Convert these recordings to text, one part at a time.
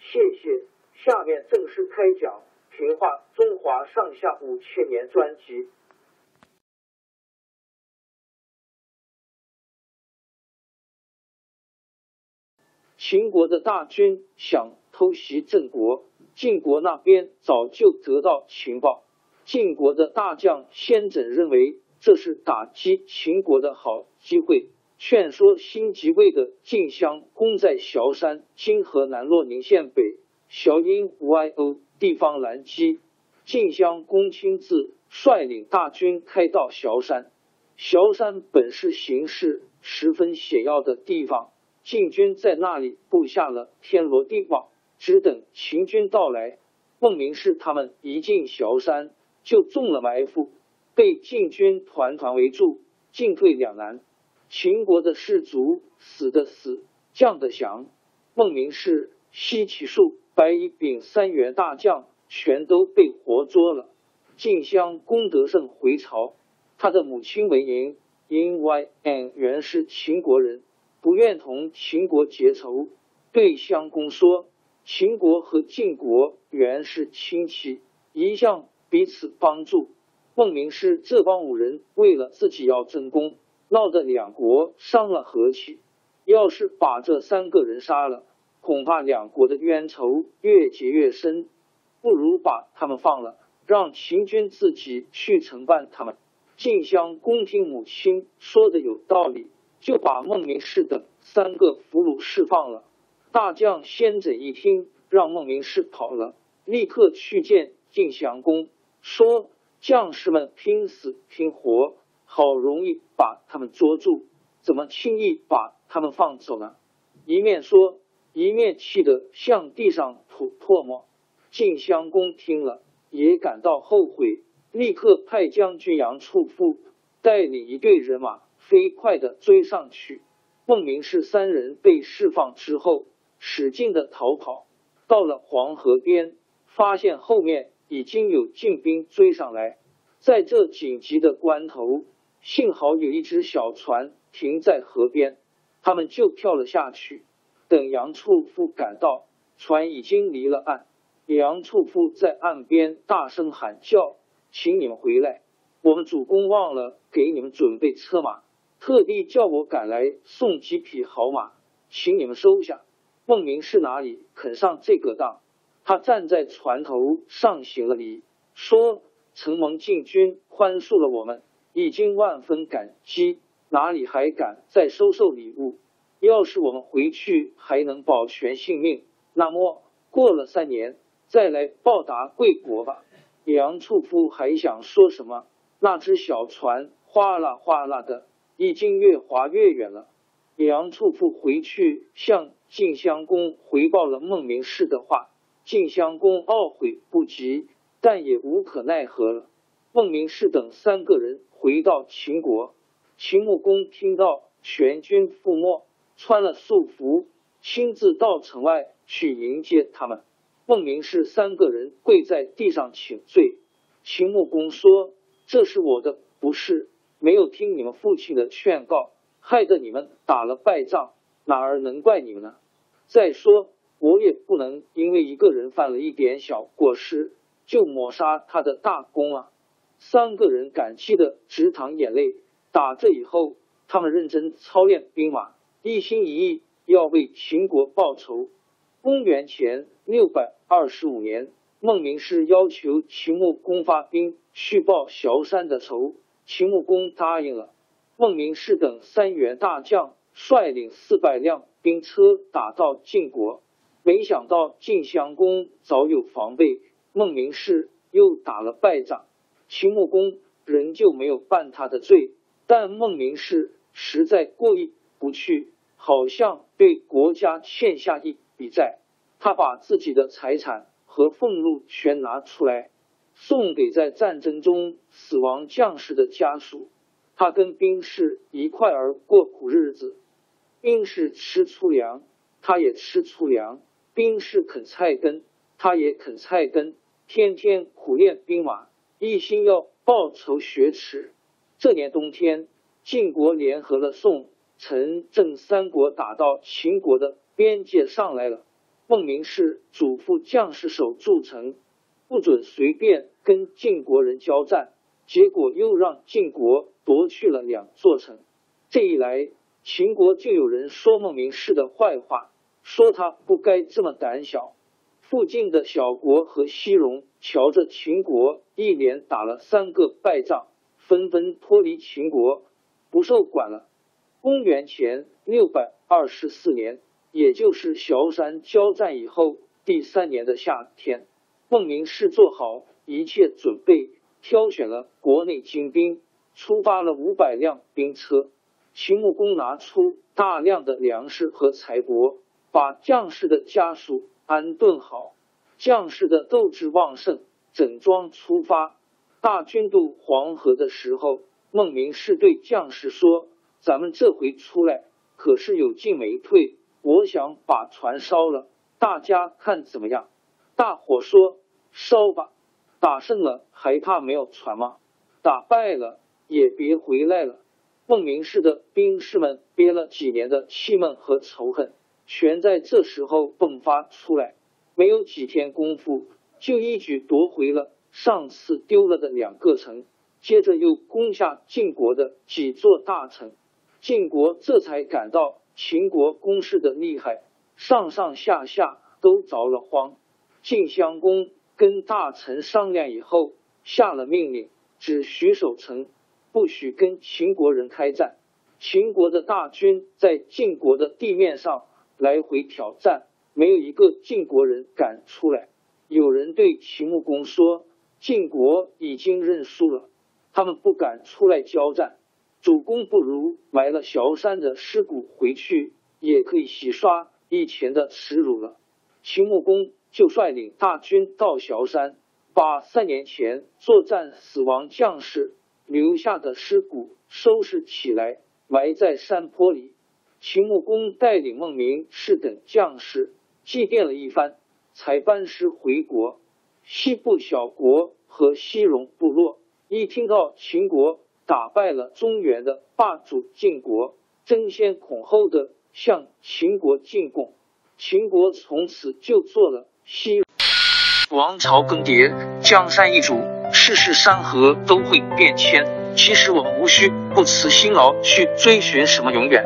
谢谢。下面正式开讲《评话中华上下五千年》专辑。秦国的大军想偷袭郑国，晋国那边早就得到情报。晋国的大将先轸认为这是打击秦国的好机会。劝说新即位的晋襄公在崤山（今河南洛宁县北）小阴 YO 地方拦击。晋襄公亲自率领大军开到崤山。崤山本是形势十分险要的地方，晋军在那里布下了天罗地网，只等秦军到来。孟明视他们一进崤山，就中了埋伏，被晋军团团围住，进退两难。秦国的士卒死的死，降的降。孟明视、西岐树、白乙丙三员大将全都被活捉了。晋襄公得胜回朝，他的母亲为嬴因 Y N 原是秦国人，不愿同秦国结仇，对襄公说：“秦国和晋国原是亲戚，一向彼此帮助。孟明氏这帮五人为了自己要争功。”闹得两国伤了和气，要是把这三个人杀了，恐怕两国的冤仇越结越深。不如把他们放了，让秦军自己去承办他们。晋襄公听母亲说的有道理，就把孟明氏等三个俘虏释放了。大将先轸一听，让孟明氏跑了，立刻去见晋襄公，说将士们拼死拼活。好容易把他们捉住，怎么轻易把他们放走呢？一面说，一面气得向地上吐唾沫。晋襄公听了，也感到后悔，立刻派将军杨处父带领一队人马飞快的追上去。孟明视三人被释放之后，使劲的逃跑，到了黄河边，发现后面已经有晋兵追上来，在这紧急的关头。幸好有一只小船停在河边，他们就跳了下去。等杨处夫赶到，船已经离了岸。杨处夫在岸边大声喊叫：“请你们回来！我们主公忘了给你们准备车马，特地叫我赶来送几匹好马，请你们收下。”孟明是哪里肯上这个当？他站在船头上行了礼，说：“承蒙晋军宽恕了我们。”已经万分感激，哪里还敢再收受礼物？要是我们回去还能保全性命，那么过了三年再来报答贵国吧。杨处夫还想说什么？那只小船哗啦哗啦的，已经越划越远了。杨处夫回去向晋襄公回报了孟明氏的话，晋襄公懊悔不及，但也无可奈何了。孟明氏等三个人。回到秦国，秦穆公听到全军覆没，穿了素服，亲自到城外去迎接他们。孟明氏三个人跪在地上请罪。秦穆公说：“这是我的不是，没有听你们父亲的劝告，害得你们打了败仗，哪儿能怪你们呢？再说，我也不能因为一个人犯了一点小过失，就抹杀他的大功啊！”三个人感激的直淌眼泪。打这以后，他们认真操练兵马，一心一意要为秦国报仇。公元前六百二十五年，孟明氏要求秦穆公发兵去报萧山的仇，秦穆公答应了。孟明氏等三员大将率领四百辆兵车打到晋国，没想到晋襄公早有防备，孟明氏又打了败仗，秦穆公仍旧没有办他的罪。但孟明氏实在过意不去，好像对国家欠下一笔债。他把自己的财产和俸禄全拿出来，送给在战争中死亡将士的家属。他跟兵士一块儿过苦日子，兵士吃粗粮，他也吃粗粮；兵士啃菜根，他也啃菜根。天天苦练兵马，一心要报仇雪耻。这年冬天，晋国联合了宋、陈、郑三国，打到秦国的边界上来了。孟明氏嘱咐将士守住城，不准随便跟晋国人交战。结果又让晋国夺去了两座城。这一来，秦国就有人说孟明氏的坏话，说他不该这么胆小。附近的小国和西戎瞧着秦国一连打了三个败仗。纷纷脱离秦国，不受管了。公元前六百二十四年，也就是萧山交战以后第三年的夏天，孟明氏做好一切准备，挑选了国内精兵，出发了五百辆兵车。秦穆公拿出大量的粮食和财帛，把将士的家属安顿好，将士的斗志旺盛，整装出发。大军渡黄河的时候，孟明氏对将士说：“咱们这回出来可是有进没退，我想把船烧了，大家看怎么样？”大伙说：“烧吧，打胜了还怕没有船吗？打败了也别回来了。”孟明氏的兵士们憋了几年的气闷和仇恨，全在这时候迸发出来，没有几天功夫，就一举夺回了。上次丢了的两个城，接着又攻下晋国的几座大城，晋国这才感到秦国攻势的厉害，上上下下都着了慌。晋襄公跟大臣商量以后，下了命令，只许守城，不许跟秦国人开战。秦国的大军在晋国的地面上来回挑战，没有一个晋国人敢出来。有人对秦穆公说。晋国已经认输了，他们不敢出来交战。主公不如埋了萧山的尸骨回去，也可以洗刷以前的耻辱了。秦穆公就率领大军到萧山，把三年前作战死亡将士留下的尸骨收拾起来，埋在山坡里。秦穆公带领孟明氏等将士祭奠了一番，才班师回国。西部小国和西戎部落一听到秦国打败了中原的霸主晋国，争先恐后的向秦国进贡。秦国从此就做了西王朝更迭，江山易主，世事山河都会变迁。其实我们无需不辞辛劳去追寻什么永远，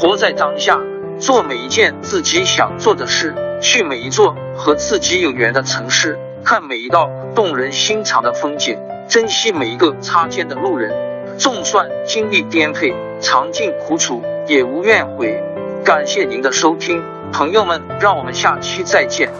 活在当下，做每一件自己想做的事，去每一座和自己有缘的城市。看每一道动人心肠的风景，珍惜每一个擦肩的路人。纵算经历颠沛，尝尽苦楚，也无怨悔。感谢您的收听，朋友们，让我们下期再见。